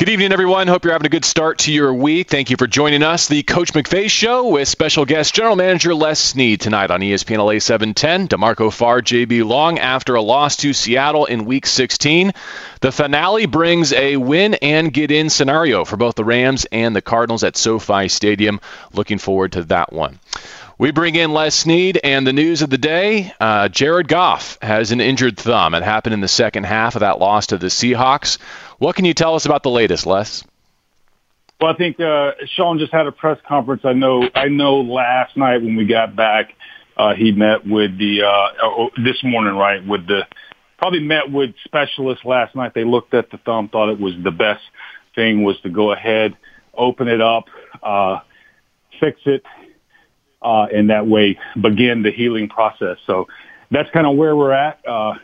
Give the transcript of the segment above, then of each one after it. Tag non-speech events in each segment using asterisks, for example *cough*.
Good evening, everyone. Hope you're having a good start to your week. Thank you for joining us, the Coach McVay Show, with special guest General Manager Les Snead tonight on ESPN LA 710. D'Marco Farr, JB Long after a loss to Seattle in Week 16. The finale brings a win and get in scenario for both the Rams and the Cardinals at SoFi Stadium. Looking forward to that one. We bring in Les Snead and the news of the day. Uh, Jared Goff has an injured thumb. It happened in the second half of that loss to the Seahawks. What can you tell us about the latest, Les? Well, I think uh, Sean just had a press conference. I know. I know. Last night when we got back, uh, he met with the uh, oh, this morning, right? With the probably met with specialists last night. They looked at the thumb, thought it was the best thing was to go ahead, open it up, uh, fix it, uh, and that way begin the healing process. So that's kind of where we're at. Uh,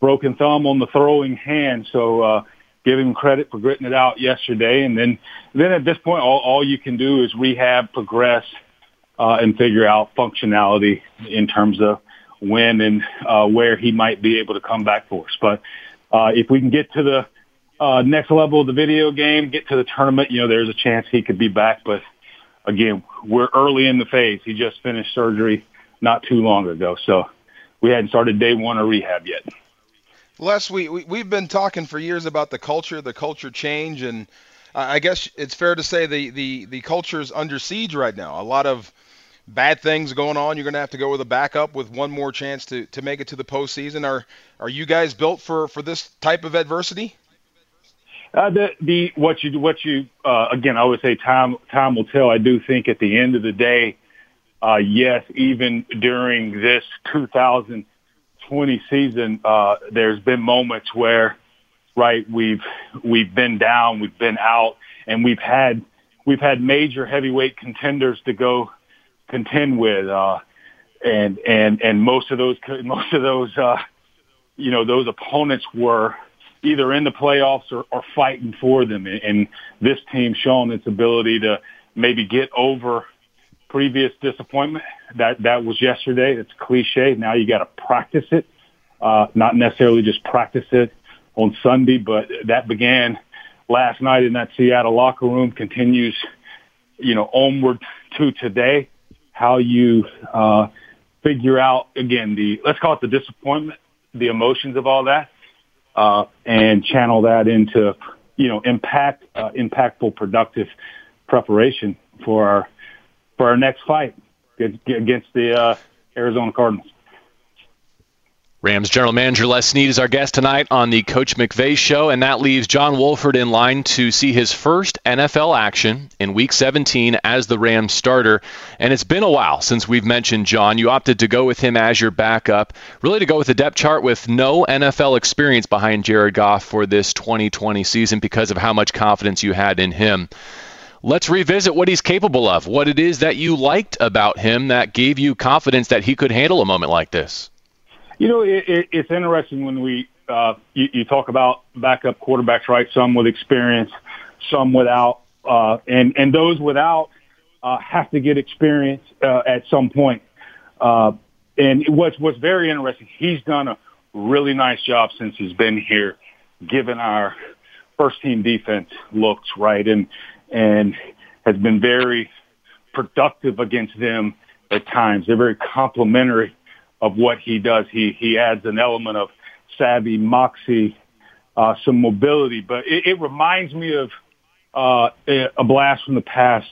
broken thumb on the throwing hand. So uh, give him credit for gritting it out yesterday. And then, then at this point, all, all you can do is rehab, progress, uh, and figure out functionality in terms of when and uh, where he might be able to come back for us. But uh, if we can get to the uh, next level of the video game, get to the tournament, you know, there's a chance he could be back. But again, we're early in the phase. He just finished surgery not too long ago. So we hadn't started day one of rehab yet. Les, we, we we've been talking for years about the culture, the culture change, and I guess it's fair to say the the the culture is under siege right now. A lot of bad things going on. You're going to have to go with a backup with one more chance to to make it to the postseason. Are are you guys built for for this type of adversity? Uh, the the what you what you uh, again, I would say time time will tell. I do think at the end of the day, uh, yes, even during this 2020 season, uh, there's been moments where, right, we've we've been down, we've been out, and we've had we've had major heavyweight contenders to go contend with, uh, and and and most of those most of those uh, you know those opponents were either in the playoffs or, or fighting for them, and, and this team shown its ability to maybe get over previous disappointment. That that was yesterday. It's cliche. Now you got to practice it, uh, not necessarily just practice it on Sunday, but that began last night in that Seattle locker room. Continues, you know, onward to today. How you uh, figure out again the let's call it the disappointment, the emotions of all that, uh, and channel that into you know impact, uh, impactful, productive preparation for our for our next fight against the uh, Arizona Cardinals. Rams general manager Les Snead is our guest tonight on the Coach McVay show, and that leaves John Wolford in line to see his first NFL action in Week 17 as the Rams starter. And it's been a while since we've mentioned John. You opted to go with him as your backup, really to go with a depth chart with no NFL experience behind Jared Goff for this 2020 season because of how much confidence you had in him let's revisit what he's capable of, what it is that you liked about him that gave you confidence that he could handle a moment like this. You know, it, it, it's interesting when we uh, you, you talk about backup quarterbacks, right? Some with experience, some without, uh, and and those without uh, have to get experience uh, at some point. Uh, and what's what's very interesting, he's done a really nice job since he's been here, given our first team defense looks right and and has been very productive against them at times. They're very complimentary of what he does. He he adds an element of savvy, moxie, uh, some mobility, but it, it reminds me of uh, a blast from the past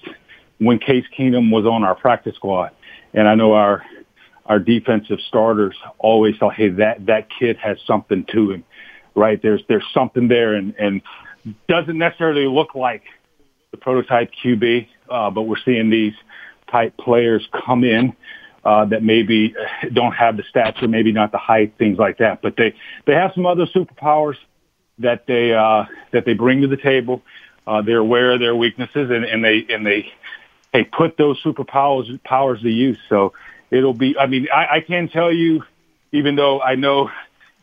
when Case Keenum was on our practice squad, and I know our our defensive starters always thought, "Hey, that that kid has something to him." Right? There's there's something there, and and doesn't necessarily look like the prototype QB, uh, but we're seeing these type players come in uh, that maybe *laughs* don't have the stature, maybe not the height, things like that. But they they have some other superpowers that they uh, that they bring to the table. Uh, they're aware of their weaknesses, and, and they and they they put those superpowers powers to use. So it'll be. I mean, I, I can tell you, even though I know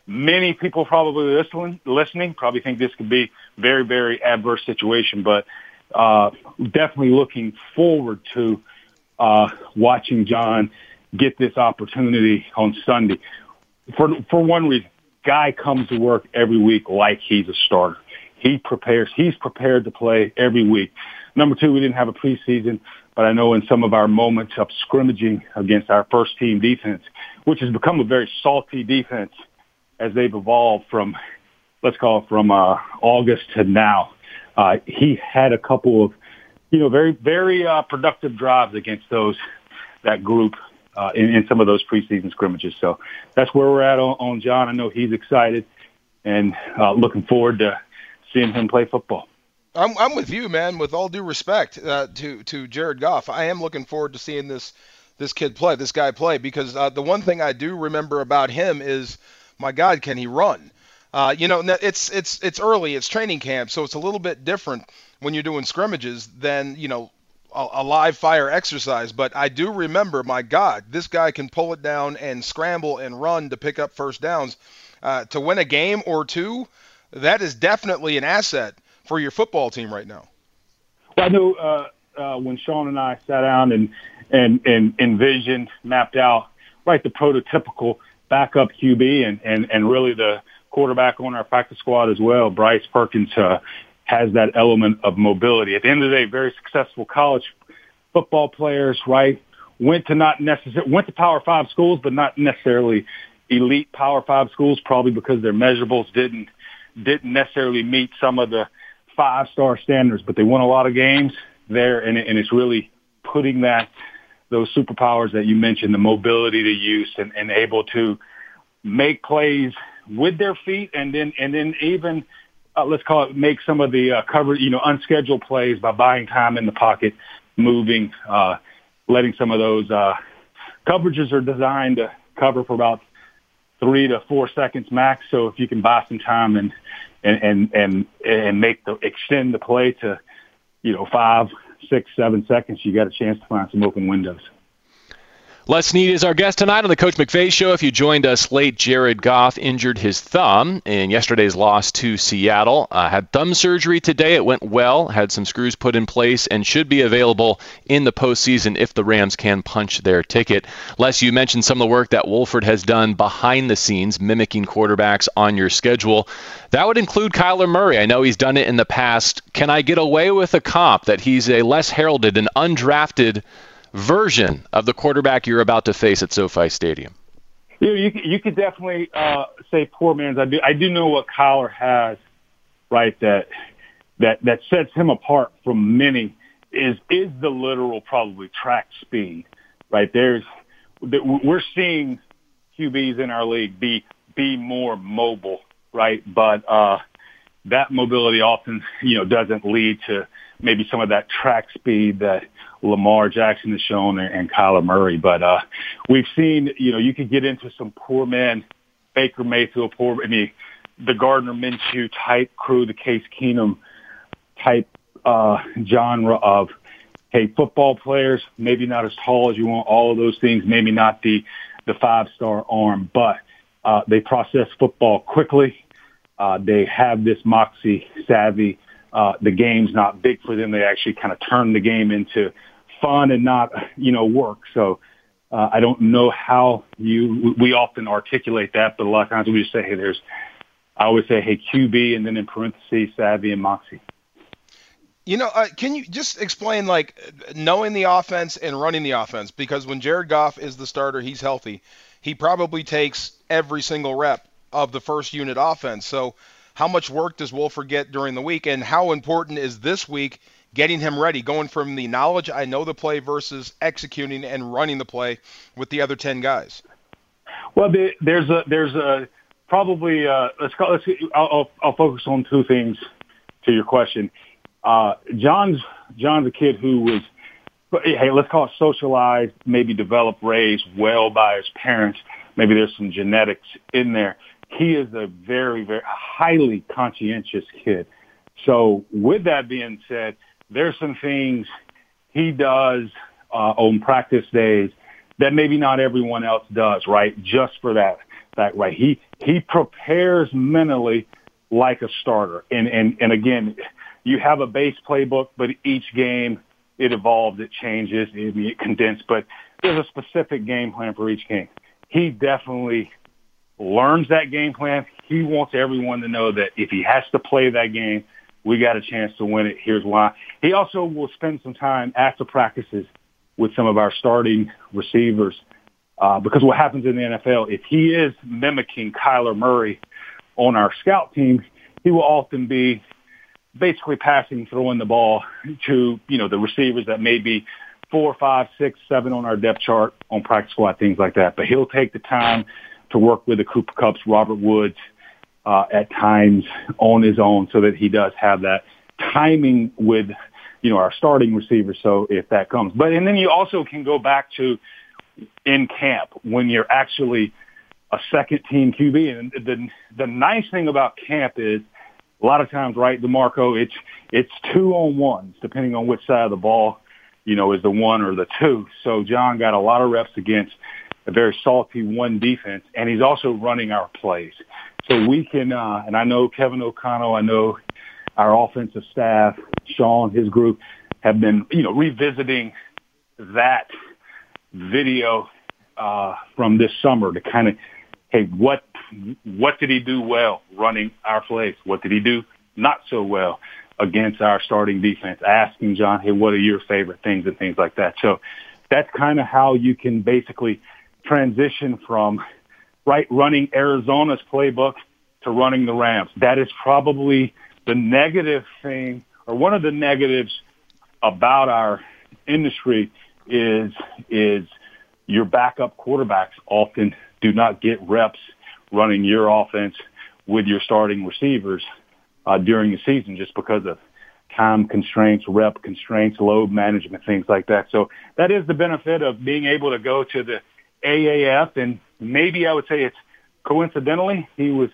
many people probably listening listening probably think this could be very very adverse situation, but uh, definitely looking forward to uh, watching John get this opportunity on Sunday. For for one reason, guy comes to work every week like he's a starter. He prepares. He's prepared to play every week. Number two, we didn't have a preseason, but I know in some of our moments of scrimmaging against our first team defense, which has become a very salty defense as they've evolved from, let's call it from uh, August to now. Uh, he had a couple of, you know, very very uh, productive drives against those that group uh, in, in some of those preseason scrimmages. So that's where we're at on, on John. I know he's excited and uh, looking forward to seeing him play football. I'm, I'm with you, man. With all due respect uh, to to Jared Goff, I am looking forward to seeing this this kid play, this guy play, because uh, the one thing I do remember about him is, my God, can he run? Uh, you know, it's it's it's early, it's training camp, so it's a little bit different when you're doing scrimmages than you know a, a live fire exercise. But I do remember, my God, this guy can pull it down and scramble and run to pick up first downs. Uh, to win a game or two, that is definitely an asset for your football team right now. Well, I know uh, uh, when Sean and I sat down and and and envisioned, mapped out, right, the prototypical backup QB and and and really the quarterback on our practice squad as well. Bryce Perkins uh, has that element of mobility. At the end of the day, very successful college football players, right? Went to not necessarily went to Power Five schools, but not necessarily elite Power Five schools, probably because their measurables didn't didn't necessarily meet some of the five star standards. But they won a lot of games there, and, and it's really putting that those superpowers that you mentioned, the mobility to use, and, and able to make plays with their feet, and then and then even uh, let's call it make some of the uh, cover, you know, unscheduled plays by buying time in the pocket, moving, uh, letting some of those uh, coverages are designed to cover for about three to four seconds max. So if you can buy some time and and and and, and make the extend the play to, you know, five, six, seven seconds, you got a chance to find some open windows. Les Snead is our guest tonight on the Coach McVay Show. If you joined us late, Jared Goff injured his thumb in yesterday's loss to Seattle. Uh, had thumb surgery today. It went well. Had some screws put in place and should be available in the postseason if the Rams can punch their ticket. Les, you mentioned some of the work that Wolford has done behind the scenes, mimicking quarterbacks on your schedule. That would include Kyler Murray. I know he's done it in the past. Can I get away with a comp that he's a less heralded and undrafted version of the quarterback you're about to face at SoFi Stadium? You, you, you could definitely uh, say poor man's. I do. I do know what Kyler has, right? That that that sets him apart from many is is the literal probably track speed, right? There's we're seeing QBs in our league be be more mobile, right? But uh, that mobility often, you know, doesn't lead to maybe some of that track speed that Lamar Jackson has shown and, and Kyler Murray. But uh, we've seen, you know, you could get into some poor men, Baker Mayfield, poor, I mean, the Gardner Minshew type crew, the Case Keenum type uh, genre of, hey, football players, maybe not as tall as you want, all of those things, maybe not the, the five-star arm, but uh, they process football quickly. Uh, they have this moxie savvy uh, the game's not big for them. They actually kind of turn the game into fun and not, you know, work. So uh, I don't know how you. We often articulate that, but a lot of times we just say, hey, there's. I always say, hey, QB, and then in parentheses, savvy and moxie. You know, uh, can you just explain like knowing the offense and running the offense? Because when Jared Goff is the starter, he's healthy. He probably takes every single rep of the first unit offense. So how much work does Wolford get during the week, and how important is this week getting him ready, going from the knowledge I know the play versus executing and running the play with the other ten guys? Well, there's a there's a probably uh, let's call let's I'll, I'll focus on two things to your question. Uh, John's John's a kid who was hey let's call it socialized, maybe developed, raised well by his parents. Maybe there's some genetics in there he is a very, very highly conscientious kid. So with that being said, there's some things he does uh, on practice days that maybe not everyone else does, right? Just for that, that right. He he prepares mentally like a starter, and and and again, you have a base playbook, but each game it evolves, it changes, it, it condensed, but there's a specific game plan for each game. He definitely learns that game plan. He wants everyone to know that if he has to play that game, we got a chance to win it. Here's why. He also will spend some time after practices with some of our starting receivers. Uh, because what happens in the NFL, if he is mimicking Kyler Murray on our scout team, he will often be basically passing, throwing the ball to, you know, the receivers that may be four, five, six, seven on our depth chart on practice squad, things like that. But he'll take the time to work with the Cooper Kupps, Robert Woods, uh, at times on his own so that he does have that timing with, you know, our starting receivers. So if that comes, but, and then you also can go back to in camp when you're actually a second team QB. And the, the nice thing about camp is a lot of times, right, D'Marco, it's, it's two on ones, depending on which side of the ball, you know, is the one or the two. So John got a lot of reps against a very salty one defense, and he's also running our plays. So we can, uh, and I know Kevin O'Connell, I know our offensive staff, Sean, his group have been, you know, revisiting that video, uh, from this summer to kind of, hey, what, what did he do well running our plays? What did he do not so well against our starting defense? Asking John, hey, what are your favorite things and things like that. So that's kind of how you can basically transition from right, running Arizona's playbook to running the Rams. That is probably the negative thing or one of the negatives about our industry is, is your backup quarterbacks often do not get reps running your offense with your starting receivers uh, during the season just because of time constraints, rep constraints, load management, things like that. So that is the benefit of being able to go to the AAF and maybe I would say it's coincidentally he was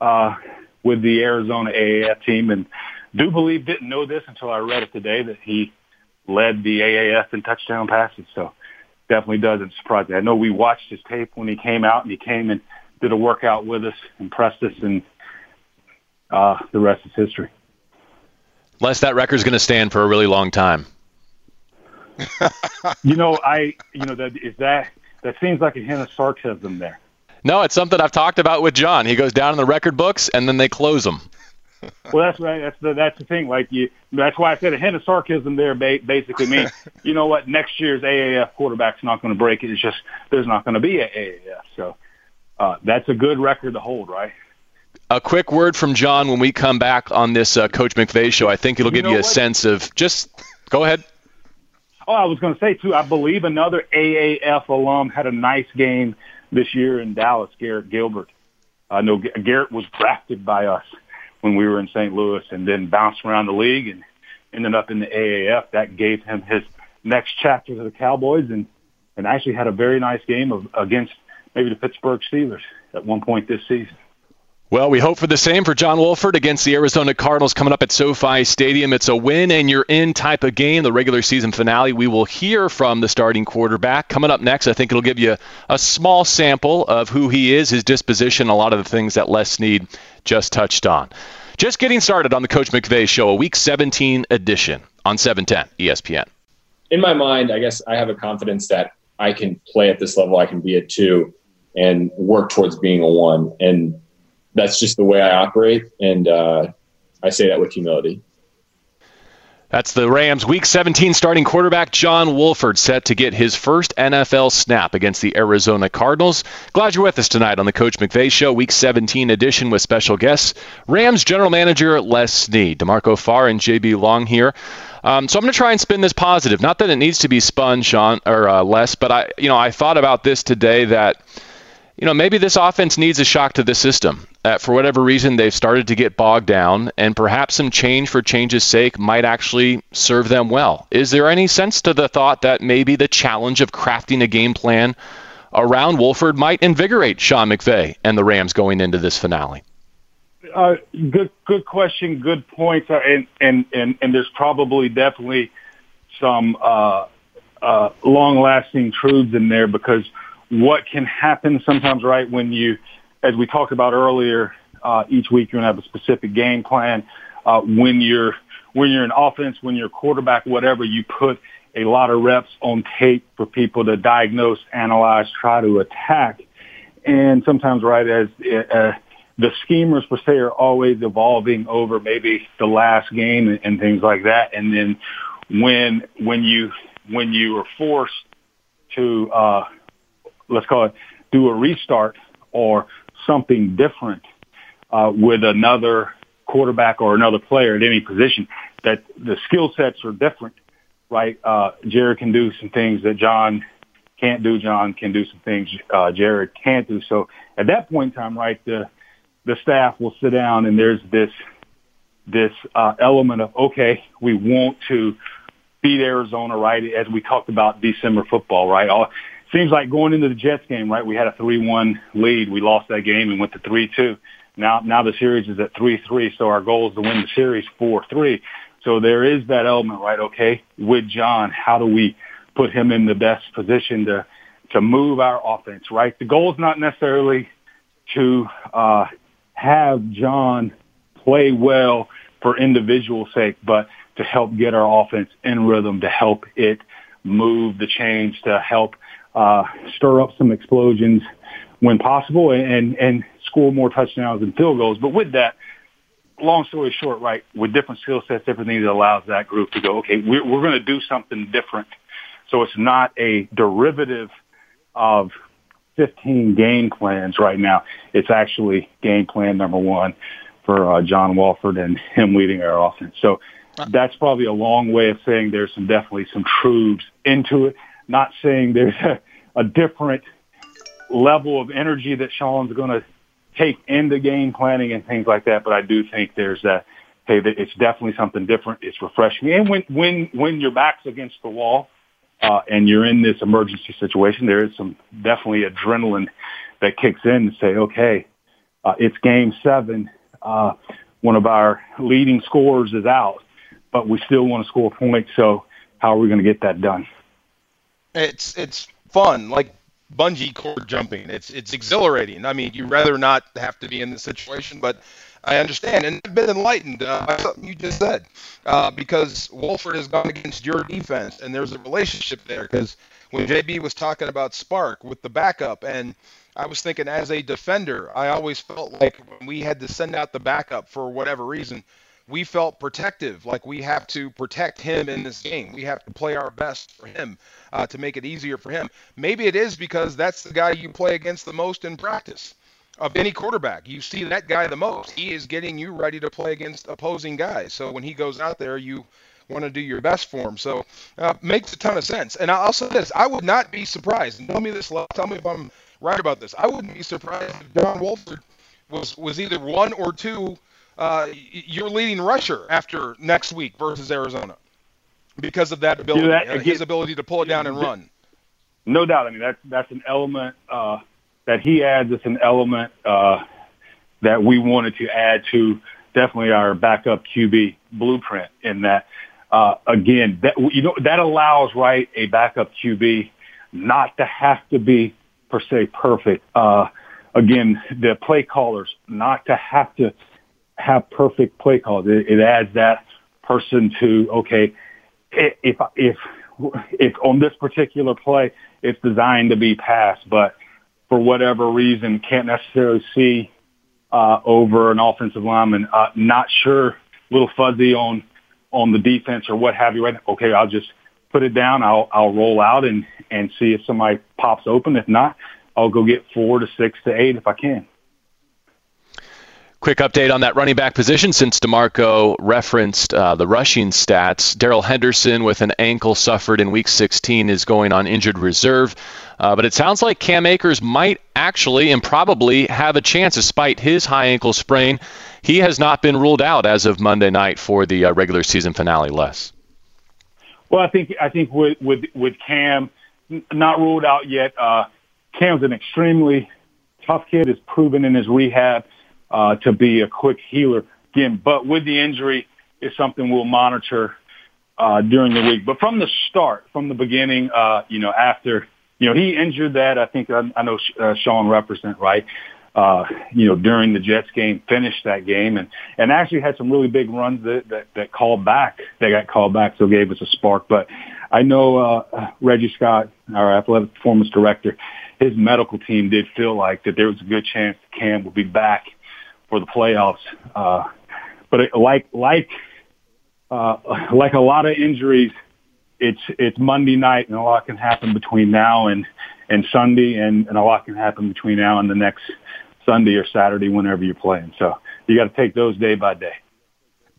uh, with the Arizona AAF team and do believe didn't know this until I read it today that he led the AAF in touchdown passes. So definitely doesn't surprise me. I know we watched his tape when he came out and he came and did a workout with us, impressed us, and uh, the rest is history. Les, that record's going to stand for a really long time. *laughs* you know, I, you know, that is that that seems like a hint of sarcasm there. No, it's something I've talked about with John. He goes down in the record books and then they close them. well, that's right. That's the that's the thing. Like you, that's why I said a hint of sarcasm there. basically means, *laughs* you know what? Next year's AAF quarterback's not going to break it. It's just there's not going to be a AAF. So uh, that's a good record to hold, right? A quick word from John when we come back on this uh, Coach McVay show. I think it'll give you, know you a what? sense of just go ahead. Oh, I was going to say too. I believe another AAF alum had a nice game this year in Dallas. Garrett Gilbert. I know Garrett was drafted by us when we were in St. Louis, and then bounced around the league and ended up in the AAF. That gave him his next chapter to the Cowboys, and and actually had a very nice game of, against maybe the Pittsburgh Steelers at one point this season. Well, we hope for the same for John Wolford against the Arizona Cardinals coming up at SoFi Stadium. It's a win and you're in type of game, the regular season finale. We will hear from the starting quarterback. Coming up next, I think it'll give you a small sample of who he is, his disposition, a lot of the things that Les Snead just touched on. Just getting started on the Coach McVay Show, a Week 17 edition on 710 ESPN. In my mind, I guess I have a confidence that I can play at this level. I can be a two and work towards being a one. And that's just the way I operate, and uh, I say that with humility. That's the Rams' Week 17 starting quarterback John Wolford set to get his first NFL snap against the Arizona Cardinals. Glad you're with us tonight on the Coach McVay Show, Week 17 edition with special guests Rams General Manager Les Snead, D'Marco Farr, and JB Long here. Um, so I'm going to try and spin this positive. Not that it needs to be spun, Sean or uh, Les, but I, you know, I thought about this today that you know, maybe this offense needs a shock to the system. Uh, for whatever reason, they've started to get bogged down, and perhaps some change for change's sake might actually serve them well. Is there any sense to the thought that maybe the challenge of crafting a game plan around Wolford might invigorate Sean McVay and the Rams going into this finale? Uh, good, good question. Good points. Uh, and, and, and, and there's probably definitely some, uh, uh, long lasting truths in there because what can happen sometimes, right, when you, as we talked about earlier, uh, each week you're going to have a specific game plan. Uh, when you're, when you're an offense, when you're quarterback, whatever, you put a lot of reps on tape for people to diagnose, analyze, try to attack. And sometimes, right, as, uh, the schemers per se are always evolving over maybe the last game and, and things like that. And then when when you when you are forced to uh, let's call it do a restart or something different uh, with another quarterback or another player at any position, that the skill sets are different, right? Uh, Jared can do some things that John can't do. John can do some things uh, Jared can't do. So at that point in time, right, the the staff will sit down and there's this this uh, element of okay, we want to beat Arizona, right? As we talked about December football, right? All, seems like going into the Jets game, right? We had a three-one lead. We lost that game and went to three-two. Now, now the series is at three-three. So our goal is to win the series four-three. So there is that element, right? Okay, with John, how do we put him in the best position to to move our offense, right? The goal is not necessarily to uh, have John play well for individual sake, but to help get our offense in rhythm, to help it move the chains, to help uh, stir up some explosions when possible and, and score more touchdowns and field goals. But with that, long story short, right, with different skill sets, different things that allows that group to go, okay, we're, we're going to do something different. So it's not a derivative of 15 game plans right now. It's actually game plan number one for uh, John Wolford and him leading our offense. So that's probably a long way of saying there's some definitely some truths into it. Not saying there's a, a different level of energy that Sean's going to take into game planning and things like that, but I do think there's that. Hey, it's definitely something different. It's refreshing, and when when when your back's against the wall, uh, and you're in this emergency situation, there is some definitely adrenaline that kicks in to say, okay, uh, it's game seven. Uh, one of our leading scorers is out, but we still want to score points. So how are we going to get that done? It's, it's fun. Like bungee cord jumping. It's, it's exhilarating. I mean, you'd rather not have to be in this situation, but I understand, and I've been enlightened uh, by something you just said, uh, because Wolford has gone against your defense, and there's a relationship there. Because when JB was talking about Spark with the backup, and I was thinking as a defender, I always felt like when we had to send out the backup for whatever reason, we felt protective, like we have to protect him in this game. We have to play our best for him uh, to make it easier for him. Maybe it is because that's the guy you play against the most in practice of any quarterback. You see that guy the most. He is getting you ready to play against opposing guys. So when he goes out there, you want to do your best for him. So uh, makes a ton of sense. And I'll say this: I would not be surprised. And tell me this. Tell me if I'm right about this. I wouldn't be surprised if John Wolford was was either one or two. Uh, your leading rusher after next week versus Arizona because of that ability, that, again, his ability to pull it down and run. No doubt. I mean, that's that's an element. Uh, that he adds It's an element uh, that we wanted to add to definitely our backup QB blueprint. In that, uh, again, that you know that allows right a backup QB not to have to be per se perfect. Uh, again, the play callers not to have to have perfect play calls. It, it adds that person to okay, if if if on this particular play it's designed to be passed, but for whatever reason, can't necessarily see uh, over an offensive lineman. Uh, not sure, little fuzzy on on the defense or what have you. Right? Okay, I'll just put it down. I'll I'll roll out and and see if somebody pops open. If not, I'll go get four to six to eight if I can. Quick update on that running back position since D'Marco referenced uh, the rushing stats. Darrell Henderson with an ankle suffered in week 16 is going on injured reserve. Uh, but it sounds like Cam Akers might actually and probably have a chance despite his high ankle sprain. He has not been ruled out as of Monday night for the uh, regular season finale, Les. Well, I think I think with with, with Cam, not ruled out yet. Uh, Cam's an extremely tough kid. Has proven in his rehab uh, to be a quick healer again. But with the injury, is something we'll monitor uh, during the week. But from the start, from the beginning, uh, you know, after you know he injured that, I think I, I know uh, Sean represent right. Uh, you know, during the Jets game, finished that game and, and actually had some really big runs that, that, that called back. They got called back, so gave us a spark. But I know, uh, Reggie Scott, our athletic performance director, his medical team did feel like that there was a good chance Cam would be back for the playoffs. Uh, but it, like like uh, like a lot of injuries, it's it's Monday night, and a lot can happen between now and and Sunday, and, and a lot can happen between now and the next Sunday or Saturday, whenever you're playing. So you got to take those day by day.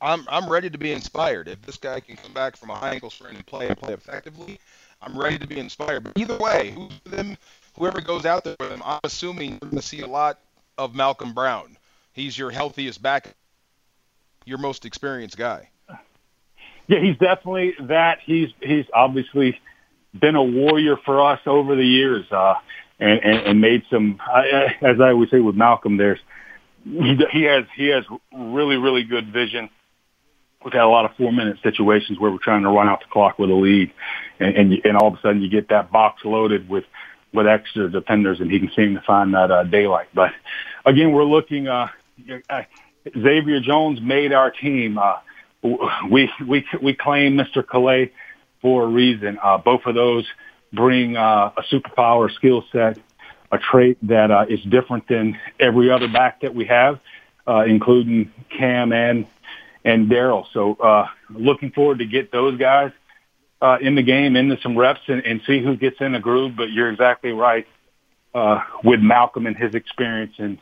I'm I'm ready to be inspired. If this guy can come back from a high ankle sprain and play and play effectively, I'm ready to be inspired. But either way, who them, whoever goes out there with him, I'm assuming you're going to see a lot of Malcolm Brown. He's your healthiest back, your most experienced guy. Yeah, he's definitely that. He's he's obviously been a warrior for us over the years, uh, and, and, and made some. I, as I always say with Malcolm, there's he, he has he has really really good vision we've had a lot of four minute situations where we're trying to run out the clock with a lead and, and, and all of a sudden you get that box loaded with, with extra defenders and he can seem to find that, uh, daylight. But again, we're looking, uh, uh, Xavier Jones made our team. Uh, we, we, we claim Mr. Calais for a reason. Uh, both of those bring, uh, a superpower skill set, a trait that, uh, is different than every other back that we have, uh, including Cam and, and Darrell. So uh, looking forward to get those guys uh, in the game, into some reps, and, and see who gets in the groove. But you're exactly right uh, with Malcolm and his experience and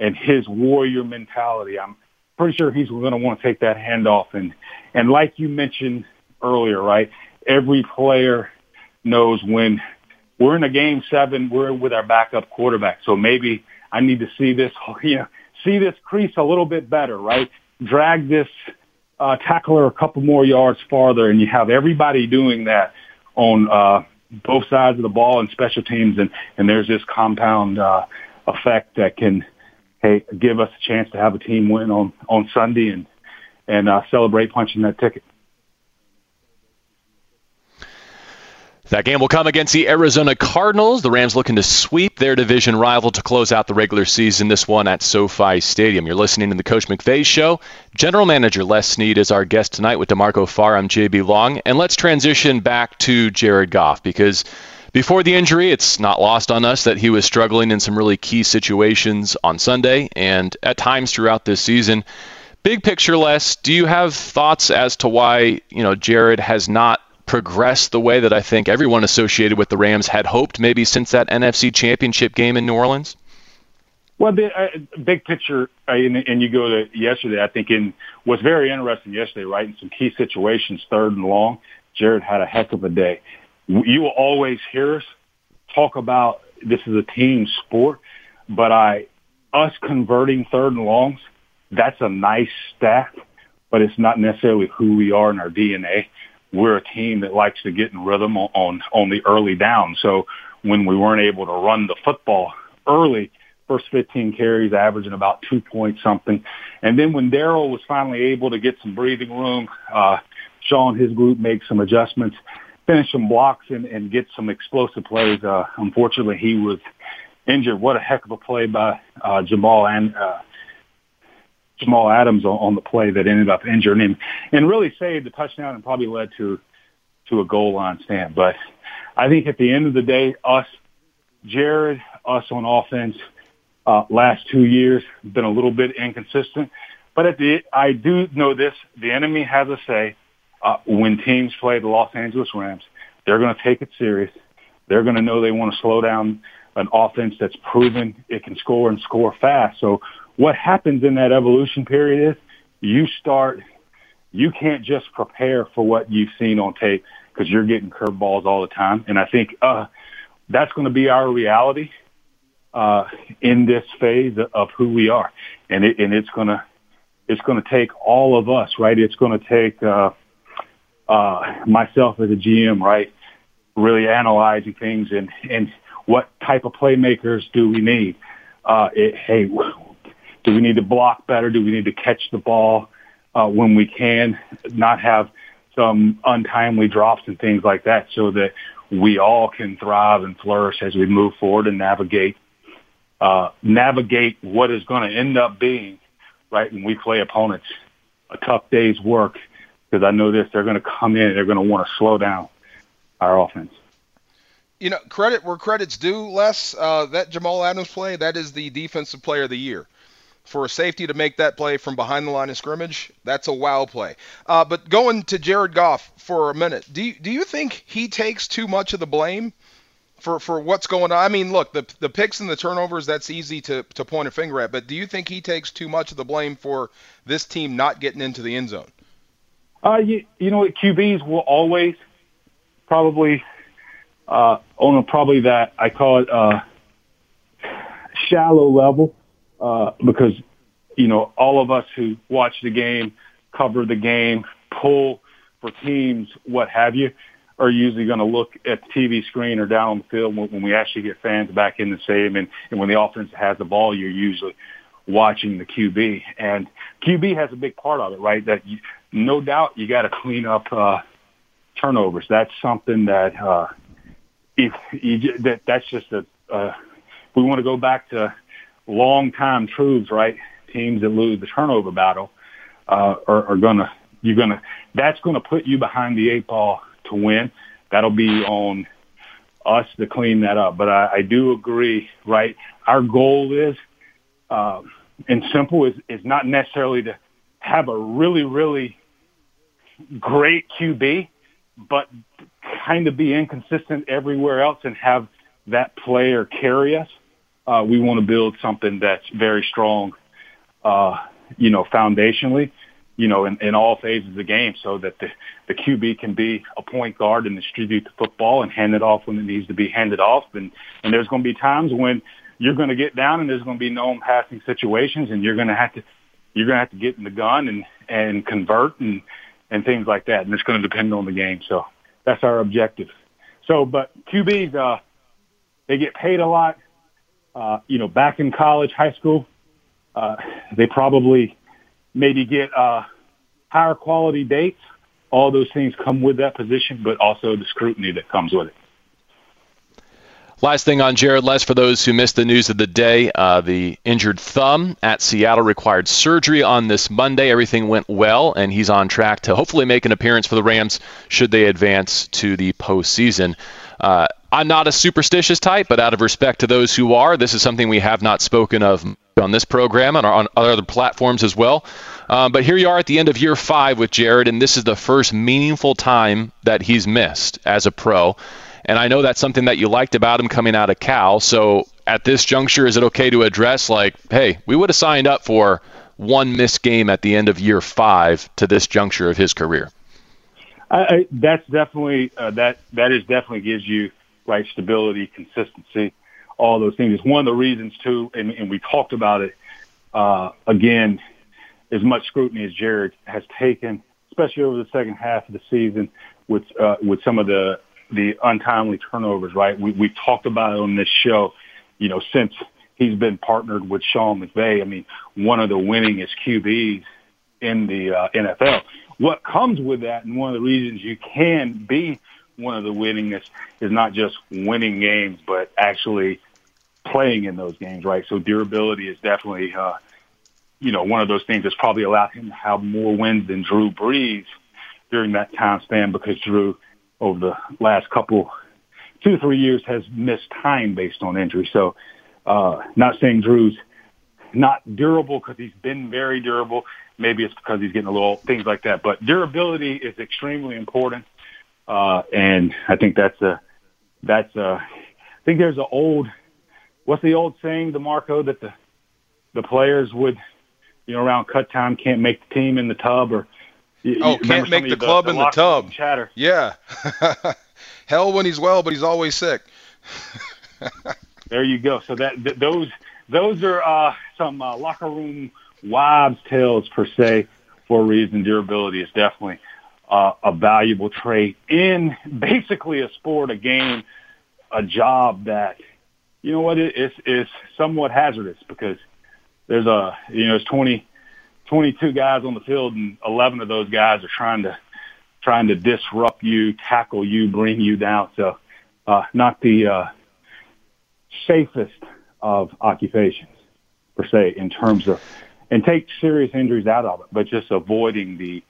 and his warrior mentality. I'm pretty sure he's going to want to take that handoff and and like you mentioned earlier, right? Every player knows when we're in a game seven, we're with our backup quarterback. So maybe I need to see this, *laughs* you know, see this crease a little bit better, right? drag this uh, tackler a couple more yards farther, and you have everybody doing that on uh, both sides of the ball and special teams, and, and there's this compound uh, effect that can hey give us a chance to have a team win on on Sunday and and uh, celebrate punching that ticket. That game will come against the Arizona Cardinals. The Rams looking to sweep their division rival to close out the regular season. This one at SoFi Stadium. You're listening to the Coach McVay Show. General Manager Les Snead is our guest tonight with D'Marco Farr. I'm JB Long. And let's transition back to Jared Goff because before the injury, it's not lost on us that he was struggling in some really key situations on Sunday and at times throughout this season. Big picture, Les, do you have thoughts as to why you know Jared has not progressed the way that I think everyone associated with the Rams had hoped, maybe since that NFC Championship game in New Orleans? Well, the uh, big picture, uh, and, and you go to yesterday. I think in what's very interesting yesterday, right? In some key situations, third and long, Jared had a heck of a day. You will always hear us talk about this is a team sport, but I, us converting third and longs, that's a nice stat, but it's not necessarily who we are in our DNA we're a team that likes to get in rhythm on, on the early down. So when we weren't able to run the football early, first 15 carries averaging about two points something. And then when Darrell was finally able to get some breathing room, uh, Sean, his group make some adjustments, finish some blocks and, and get some explosive plays. Uh, unfortunately, he was injured. What a heck of a play by, uh, Jamal and, uh, Jamal Adams on, on the play that ended up injuring him and really saved the touchdown and probably led to to a goal line stand. But I think at the end of the day, us, Jared, us on offense, uh, last two years been a little bit inconsistent. But at the, I do know this: the enemy has a say. Uh, when teams play the Los Angeles Rams, they're going to take it serious. They're going to know they want to slow down an offense that's proven it can score and score fast. So what happens in that evolution period is you start, you can't just prepare for what you've seen on tape because you're getting curveballs all the time. And I think, uh, that's going to be our reality, uh, in this phase of who we are. And it, and it's going to, it's going to take all of us, right? It's going to take, uh, uh, myself as a GM, right? Really analyzing things and, and what type of playmakers do we need? Uh, it, hey, do we need to block better? Do we need to catch the ball uh, when we can? Not have some untimely drops and things like that, so that we all can thrive and flourish as we move forward and navigate uh, navigate what is going to end up being right when we play opponents a tough day's work. Because I know this, they're going to come in, and they're going to want to slow down our offense you know, credit where credit's due, Les. Uh, that Jamal Adams play, that is the defensive player of the year. for a safety to make that play from behind the line of scrimmage, that's a wow play. Uh, but going to Jared Goff for a minute, do you, do you think he takes too much of the blame for, for what's going on? I mean, look, the the picks and the turnovers, that's easy to, to point a finger at, but do you think he takes too much of the blame for this team not getting into the end zone? Uh, you, you know what, QBs will always probably uh, on a, probably that I call it uh, shallow level uh, because you know all of us who watch the game, cover the game, pull for teams, what have you, are usually going to look at the TV screen or down on the field when, when we actually get fans back in the stadium, and, and when the offense has the ball, you're usually watching the QB, and QB has a big part of it, right? That you, no doubt you got to clean up uh, turnovers. That's something that uh, if you, that that's just a uh, we want to go back to long time truths, right? Teams that lose the turnover battle uh, are, are gonna you're gonna that's gonna put you behind the eight ball to win. That'll be on us to clean that up. But I, I do agree, right? Our goal is, uh, and simple is is not necessarily to have a really really great QB, but kind of be inconsistent everywhere else and have that player carry us. Uh, we want to build something that's very strong, uh, you know, foundationally, you know, in, in all phases of the game so that the, the QB can be a point guard and distribute the football and hand it off when it needs to be handed off. And, and there's going to be times when you're going to get down and there's going to be known passing situations and you're going to have to, you're going to have to get in the gun and, and convert and, and things like that. And it's going to depend on the game. So that's our objective. So, but QBs, uh, they get paid a lot. Uh, you know, back in college, high school, uh, they probably maybe get uh, higher quality dates. All those things come with that position, but also the scrutiny that comes with it. Last thing on Jared Les for those who missed the news of the day, uh, the injured thumb at Seattle required surgery on this Monday. Everything went well, and he's on track to hopefully make an appearance for the Rams should they advance to the postseason. Uh, I'm not a superstitious type, but out of respect to those who are, this is something we have not spoken of on this program and on other platforms as well. Um, but here you are at the end of year five with Jared, and this is the first meaningful time that he's missed as a pro. And I know that's something that you liked about him coming out of Cal. So at this juncture, is it okay to address, like, hey, we would have signed up for one missed game at the end of year five to this juncture of his career? I, I, that's definitely uh, that that is definitely gives you right stability, consistency, all those things. It's one of the reasons too, and, and we talked about it uh, again. As much scrutiny as Jared has taken, especially over the second half of the season, with uh, with some of the the untimely turnovers, right? We, we've talked about it on this show, you know, since he's been partnered with Sean McVay. I mean, one of the winningest QBs in the uh, NFL. What comes with that, and one of the reasons you can be one of the winningest is not just winning games, but actually playing in those games, right? So durability is definitely, uh, you know, one of those things that's probably allowed him to have more wins than Drew Brees during that time span because Drew over the last couple, two, three years has missed time based on injury. So, uh, not saying Drew's not durable because he's been very durable. Maybe it's because he's getting a little things like that, but durability is extremely important. Uh, and I think that's a, that's a, I think there's an old, what's the old saying, D'Marco, that the, the players would, you know, around cut time can't make the team in the tub or you, oh, can't make the club the, the in the tub. Chatter. Yeah. *laughs* Hell when he's well, but he's always sick. *laughs* there you go. So that th- those those are uh, some uh, locker room wives' tales per se. For a reason, durability is definitely uh, a valuable trait in basically a sport, a game, a job that you know what it is is somewhat hazardous because there's a you know it's twenty 22 guys on the field and 11 of those guys are trying to trying to disrupt you, tackle you, bring you down. So, uh, not the uh, safest of occupations per se in terms of, and take serious injuries out of it, but just avoiding the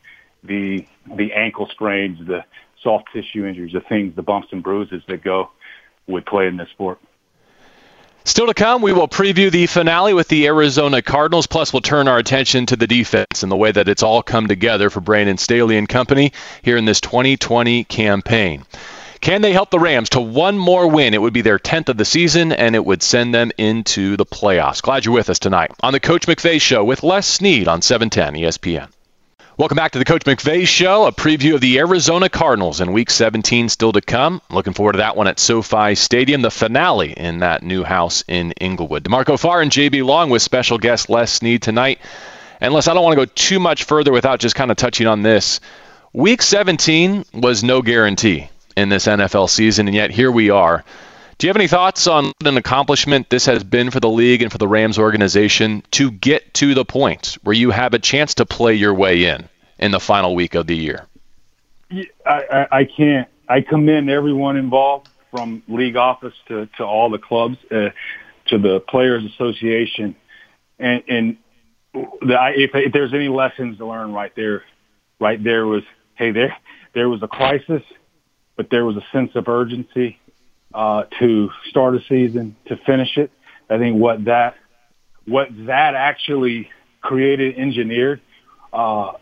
the the ankle sprains, the soft tissue injuries, the things, the bumps and bruises that go with playing this sport. Still to come, we will preview the finale with the Arizona Cardinals. Plus, we'll turn our attention to the defense and the way that it's all come together for Brandon Staley and company here in this 2020 campaign. Can they help the Rams to one more win? It would be their 10th of the season, and it would send them into the playoffs. Glad you're with us tonight on the Coach McVay Show with Les Snead on 710 ESPN. Welcome back to the Coach McVay Show, a preview of the Arizona Cardinals in Week 17 still to come. Looking forward to that one at SoFi Stadium, the finale in that new house in Inglewood. D'Marco Farr and JB Long with special guest Les Snead tonight. And Les, I don't want to go too much further without just kind of touching on this. Week 17 was no guarantee in this NFL season, and yet here we are. Do you have any thoughts on an accomplishment this has been for the league and for the Rams organization to get to the point where you have a chance to play your way in in the final week of the year? I, I, I can't. I commend everyone involved, from league office to, to all the clubs, uh, to the Players Association, and, and the, if, if there's any lessons to learn right there, right there was, hey, there there was a crisis, but there was a sense of urgency uh, to start a season, to finish it. I think what that what that actually created, engineered, uh,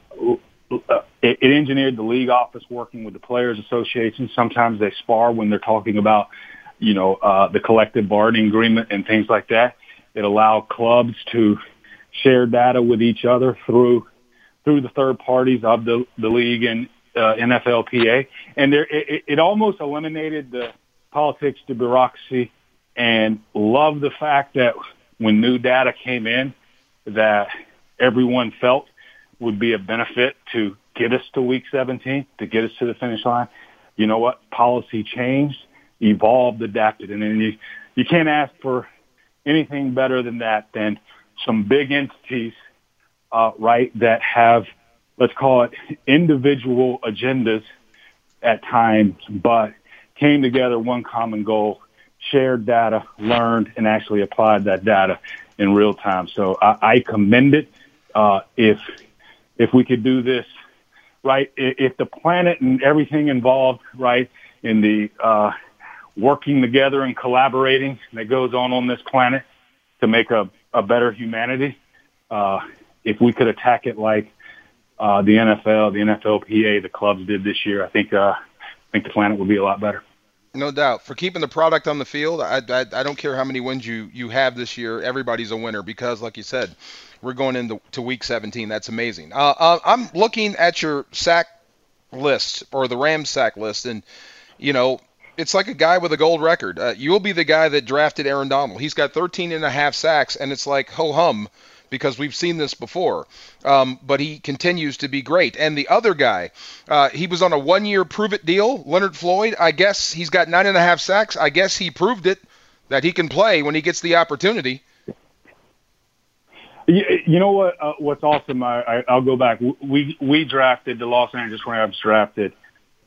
it, it engineered the league office working with the players association. Sometimes they spar when they're talking about, you know, uh, the collective bargaining agreement and things like that. It allowed clubs to share data with each other through through the third parties of the the league and uh, NFLPA, and there it, it almost eliminated the politics, to bureaucracy, and love the fact that when new data came in, that everyone felt would be a benefit to get us to week 17, to get us to the finish line. You know what? Policy changed, evolved, adapted, and then you you can't ask for anything better than that than some big entities, uh, right, that have let's call it individual agendas at times, but came together one common goal, shared data, learned, and actually applied that data in real time. So I, I commend it. Uh, if if we could do this right, if the planet and everything involved, right, in the uh, working together and collaborating that goes on on this planet to make a, a better humanity, uh, if we could attack it like uh, the NFL, the NFLPA, the clubs did this year, I think uh, I think the planet would be a lot better. No doubt. For keeping the product on the field, I, I, I don't care how many wins you, you have this year. Everybody's a winner because, like you said, we're going into to week 17. That's amazing. Uh, uh, I'm looking at your sack list or the Rams sack list, and you know it's like a guy with a gold record. Uh, you'll be the guy that drafted Aaron Donald. He's got 13 and a half sacks, and it's like ho hum because we've seen this before. Um, but he continues to be great. And the other guy, uh, he was on a one-year prove-it deal. Leonard Floyd. I guess he's got nine and a half sacks. I guess he proved it that he can play when he gets the opportunity. You know what? Uh, what's awesome? I, I, I'll go back. We we drafted the Los Angeles Rams drafted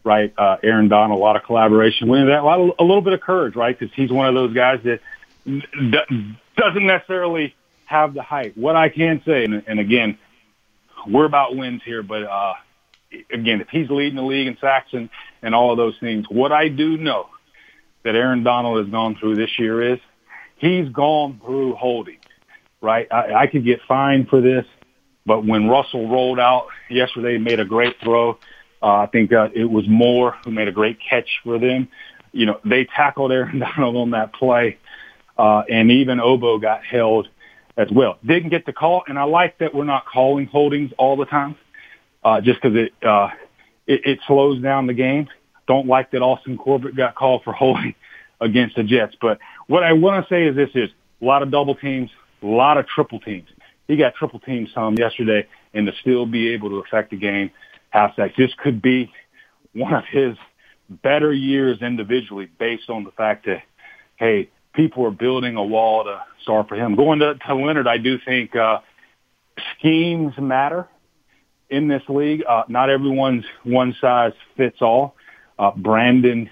right uh, Aaron Donald. A lot of collaboration. We that a, lot of, a little bit of courage, right? Because he's one of those guys that d- doesn't necessarily have the height. What I can say, and, and again, we're about wins here, but uh, again, if he's leading the league in sacks and, and all of those things, what I do know that Aaron Donald has gone through this year is he's gone through holding right? I, I could get fined for this, but when Russell rolled out yesterday, made a great throw. Uh, I think uh, it was Moore who made a great catch for them. You know, they tackled Aaron *laughs* Donald on that play, uh, and even Ogbo got held as well. Didn't get the call, and I like that we're not calling holdings all the time, uh, just because it, uh, it it slows down the game. Don't like that Austin Corbett got called for holding *laughs* against the Jets. But what I want to say is this: is a lot of double teams, a lot of triple teams. He got triple teams some yesterday and to still be able to affect the game half sacks. This could be one of his better years individually based on the fact that, hey, people are building a wall to start for him. Going to, to Leonard, I do think uh, schemes matter in this league. Uh, not everyone's one size fits all. Uh, Brandon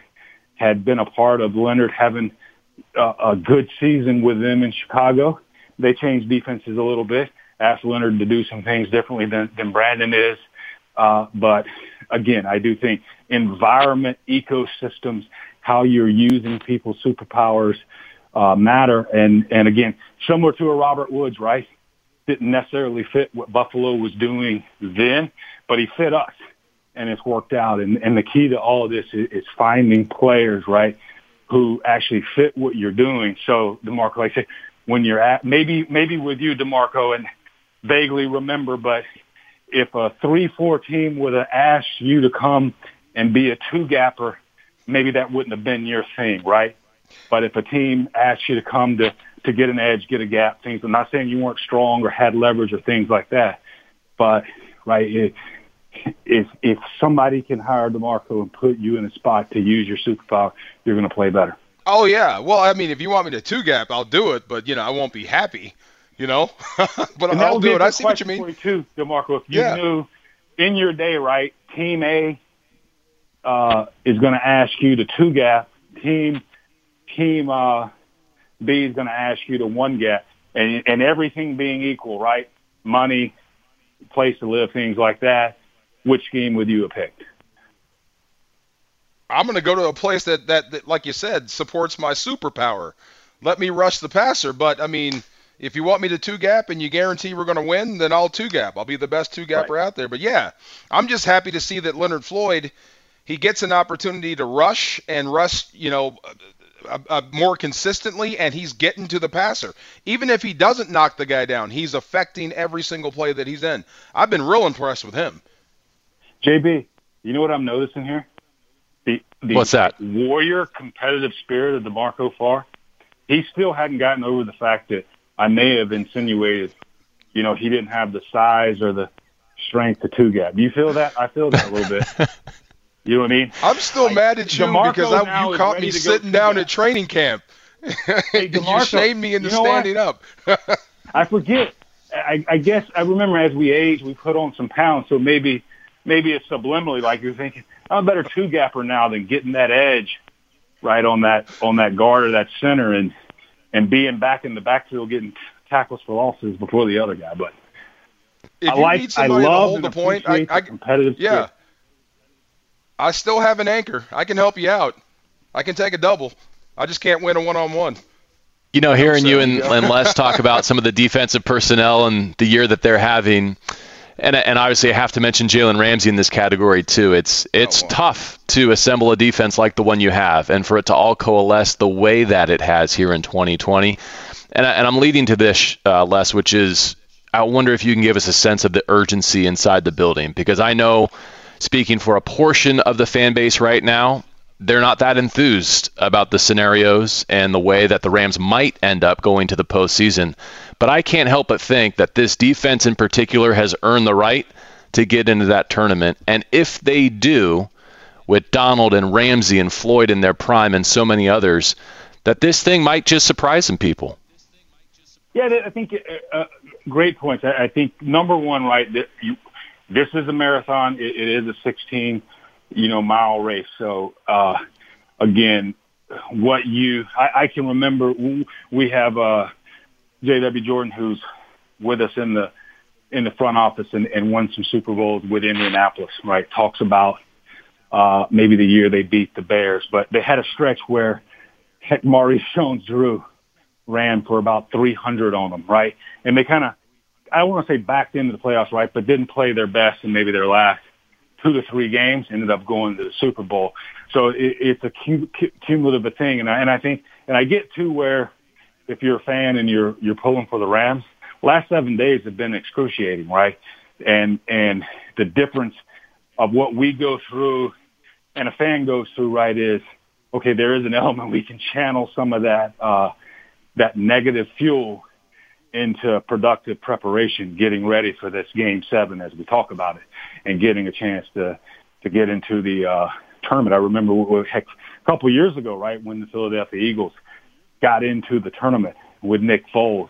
had been a part of Leonard having uh, a good season with them in Chicago they changed defenses a little bit. Asked Leonard to do some things differently than, than Brandon is. Uh, but again, I do think environment, ecosystems, how you're using people's superpowers, Uh, matter. And, and again, similar to a Robert Woods, right? Didn't necessarily fit what Buffalo was doing then, but he fit us and it's worked out. And, and the key to all of this is, is finding players, right, who actually fit what you're doing. So D'Marco, like I said, when you're at, maybe, maybe with you, D'Marco, and vaguely remember, but if a three-four team would have asked you to come and be a two-gapper, maybe that wouldn't have been your thing, right? But if a team asks you to come to to get an edge, get a gap, things. I'm not saying you weren't strong or had leverage or things like that, but right, it, if if somebody can hire D'Marco and put you in a spot to use your superpower, you're going to play better. Oh yeah. Well, I mean, if you want me to two gap, I'll do it, but you know, I won't be happy. You know, *laughs* but and I'll do it. I see what you mean. Too, D'Marco. If you yeah. knew in your day, right, Team A uh, is going to ask you to two gap. Team Team uh, B is going to ask you to one gap, and and everything being equal, right? Money, place to live, things like that. Which scheme would you have picked? I'm going to go to a place that, that, that, like you said, supports my superpower. Let me rush the passer. But I mean, if you want me to two gap and you guarantee we're going to win, then I'll two gap. I'll be the best two gapper right. out there. But yeah, I'm just happy to see that Leonard Floyd, he gets an opportunity to rush and rush, you know, uh, uh, more consistently, and he's getting to the passer. Even if he doesn't knock the guy down, he's affecting every single play that he's in. I've been real impressed with him. JB, you know what I'm noticing here? The, the What's that? Warrior competitive spirit of D'Marco Farr. He still hadn't gotten over the fact that I may have insinuated, you know, he didn't have the size or the strength to two gap. You feel that? I feel that a little bit. *laughs* You know what I mean? I'm still I, mad at you D'Marco because I, you caught me sitting down at training camp. Hey, *laughs* D'Marco, you shamed me into you know standing what? up. *laughs* I forget. I, I guess I remember as we age, we put on some pounds, so maybe maybe it's subliminally like you're thinking, I'm a better two gapper now than getting that edge right on that on that guard or that center and and being back in the backfield getting tackles for losses before the other guy. But if I like I love the point. I, I, competitive. Yeah. Spirit. I still have an anchor. I can help you out. I can take a double. I just can't win a one-on-one. You know, hearing you and, and Les talk about some of the defensive personnel and the year that they're having, and and obviously I have to mention Jalen Ramsey in this category too. It's it's oh, tough to assemble a defense like the one you have, and for it to all coalesce the way that it has here in 2020. And, I, and I'm leading to this, uh, Les, which is I wonder if you can give us a sense of the urgency inside the building because I know speaking for a portion of the fan base right now, they're not that enthused about the scenarios and the way that the Rams might end up going to the postseason. But I can't help but think that this defense in particular has earned the right to get into that tournament. And if they do, with Donald and Ramsey and Floyd in their prime and so many others, that this thing might just surprise some people. Yeah, I think uh, uh great points. I, think number one, right, that you, this is a marathon. It, it is a 16, you know, mile race. So, uh, again, what you, I, I can remember we have, uh, J.W. Jordan who's with us in the, in the front office and, and won some Super Bowls with Indianapolis, right? Talks about, uh, maybe the year they beat the Bears, but they had a stretch where heck, Maurice *laughs* Jones-Drew ran for about 300 on them, right? And they kind of, I want to say backed into the playoffs, right, but didn't play their best in maybe their last two to three games, ended up going to the Super Bowl. So it, it's a cumulative thing, and I, and I think, and I get to where if you're a fan and you're you're pulling for the Rams, last seven days have been excruciating, right? And and the difference of what we go through and a fan goes through, right, is okay. There is an element we can channel some of that uh, that negative fuel into productive preparation, getting ready for this game seven as we talk about it, and getting a chance to to get into the uh, tournament. I remember heck, a couple years ago, right when the Philadelphia Eagles got into the tournament with Nick Foles,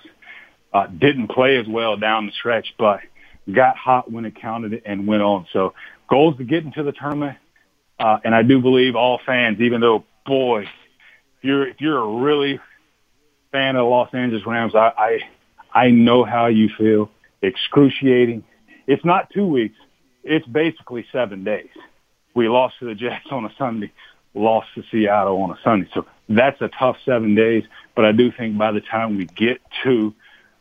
uh, didn't play as well down the stretch, but got hot when it counted and went on. So goals to get into the tournament, uh, and I do believe all fans, even though boy, if you're if you're a really fan of the Los Angeles Rams, I, I I know how you feel. Excruciating. It's not two weeks. It's basically seven days. We lost to the Jets on a Sunday. lost to Seattle on a Sunday. So that's a tough seven days. But I do think by the time we get to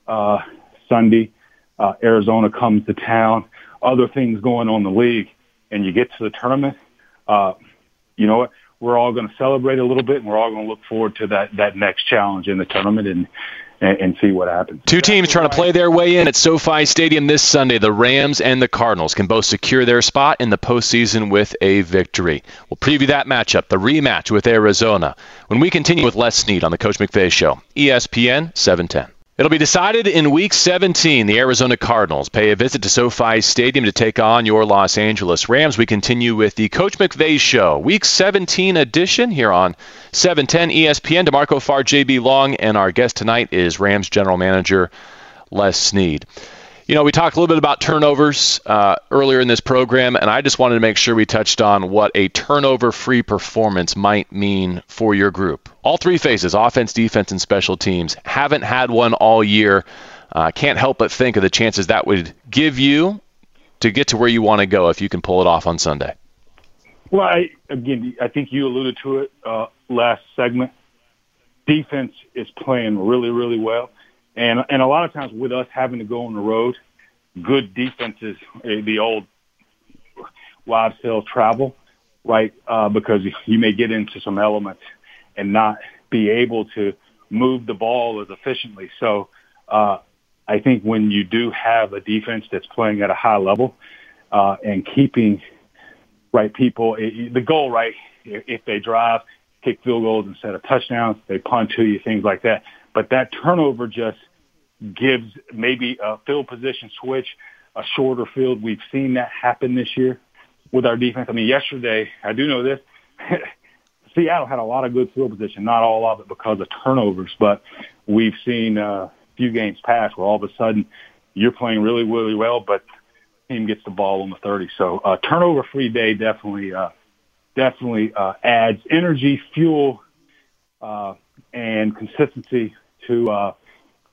uh, Sunday, uh, Arizona comes to town, other things going on in the league, and you get to the tournament, uh, you know what? We're all going to celebrate a little bit, and we're all going to look forward to that that next challenge in the tournament. And and, and see what happens. Two teams trying to play their way in at SoFi Stadium this Sunday. The Rams and the Cardinals can both secure their spot in the postseason with a victory. We'll preview that matchup, the rematch with Arizona, when we continue with Les Snead on the Coach McVay Show, ESPN 710. It'll be decided in Week 17. The Arizona Cardinals pay a visit to SoFi Stadium to take on your Los Angeles Rams. We continue with the Coach McVay Show, Week 17 edition here on 710 ESPN. D'Marco Farr, JB Long, and our guest tonight is Rams General Manager Les Snead. You know, we talked a little bit about turnovers uh, earlier in this program, and I just wanted to make sure we touched on what a turnover free performance might mean for your group. All three phases offense, defense, and special teams haven't had one all year. Uh, can't help but think of the chances that would give you to get to where you want to go if you can pull it off on Sunday. Well, I, again, I think you alluded to it uh, last segment. Defense is playing really, really well. And and a lot of times with us having to go on the road, good defenses, eh, the old wives tale travel, right? Uh, because you may get into some elements and not be able to move the ball as efficiently. So uh, I think when you do have a defense that's playing at a high level uh, and keeping right people, it, eh, the goal, right? If they drive, kick field goals instead of touchdowns, they punt to you, things like that but that turnover just gives maybe a field position switch, a shorter field. We've seen that happen this year with our defense. I mean, yesterday, I do know this. *laughs* Seattle had a lot of good field position, not all of it because of turnovers, but we've seen uh, a few games pass where all of a sudden you're playing really, really well, but team gets the ball on the 30. So uh, turnover free day definitely, uh, definitely uh, adds energy, fuel, uh, and consistency to uh,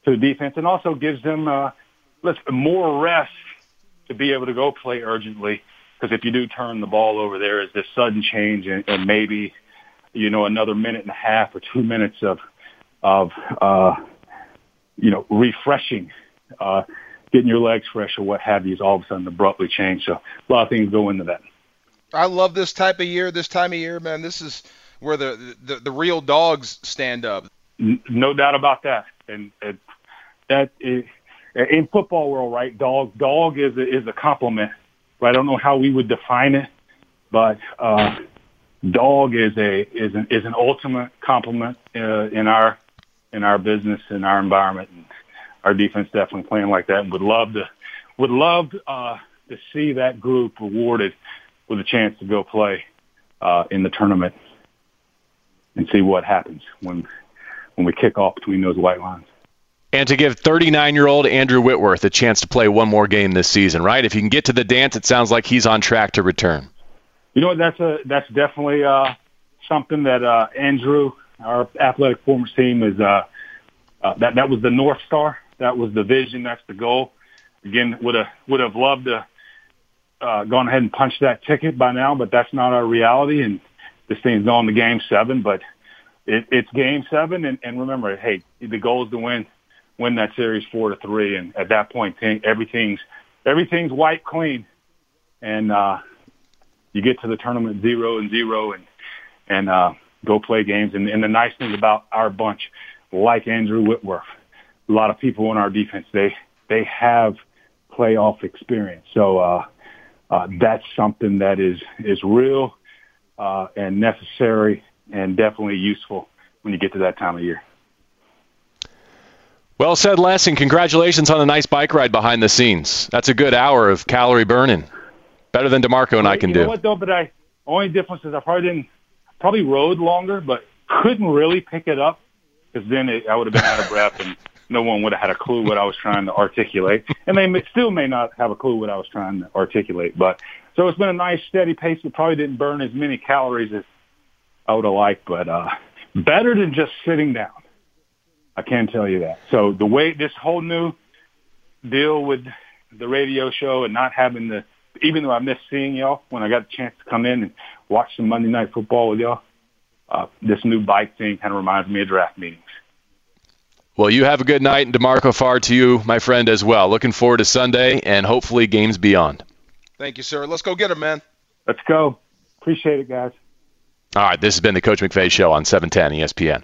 to the defense, and also gives them uh, let's more rest to be able to go play urgently. Because if you do turn the ball over, there is this sudden change, and, and maybe you know another minute and a half or two minutes of of uh, you know refreshing, uh, getting your legs fresh or what have you is all of a sudden abruptly changed. So a lot of things go into that. I love this type of year. This time of year, man. This is where the the, the real dogs stand up. No doubt about that. And, and that is, in football world, right? Dog, dog is a, is a compliment, right? I don't know how we would define it, but uh, dog is a is an is an ultimate compliment uh, in our in our business in our environment. And our defense definitely playing like that, and would love to would love uh, to see that group rewarded with a chance to go play uh, in the tournament and see what happens when when we kick off between those white lines. And to give 39 year old Andrew Whitworth a chance to play one more game this season, right? If you can get to the dance, it sounds like he's on track to return. You know, that's a that's definitely uh, something that uh, Andrew, our athletic performance team, is uh, uh, that that was the north star. That was the vision. That's the goal. Again, would have would have loved to uh, gone ahead and punched that ticket by now, but that's not our reality. And this thing's going to game seven, but it, it's game seven, and, and remember, hey, the goal is to win win that series four to three, and at that point, everything's everything's white clean, and uh, you get to the tournament zero and zero, and and uh, go play games. And, and the nice thing about our bunch, like Andrew Whitworth, a lot of people in our defense, they they have playoff experience, so uh, uh, that's something that is is real uh, and necessary and definitely useful when you get to that time of year. Well said, Les, and congratulations on a nice bike ride behind the scenes. That's a good hour of calorie burning. Better than D'Marco and I can you do. What though? But I only difference is I probably didn't probably rode longer, but couldn't really pick it up because then it, I would have been out of breath and no one would have had a clue what I was trying to articulate, and they may, still may not have a clue what I was trying to articulate. But so it's been a nice steady pace. It probably didn't burn as many calories as out liked, but uh, better than just sitting down. I can tell you that. So the way this whole new deal with the radio show and not having the, even though I missed seeing y'all when I got a chance to come in and watch some Monday night football with y'all, uh, this new bike thing kind of reminds me of draft meetings. Well, you have a good night, and D'Marco Farr to you, my friend, as well. Looking forward to Sunday and hopefully games beyond. Thank you, sir. Let's go get him, man. Let's go. Appreciate it, guys. All right, this has been the Coach McVay Show on 710 ESPN.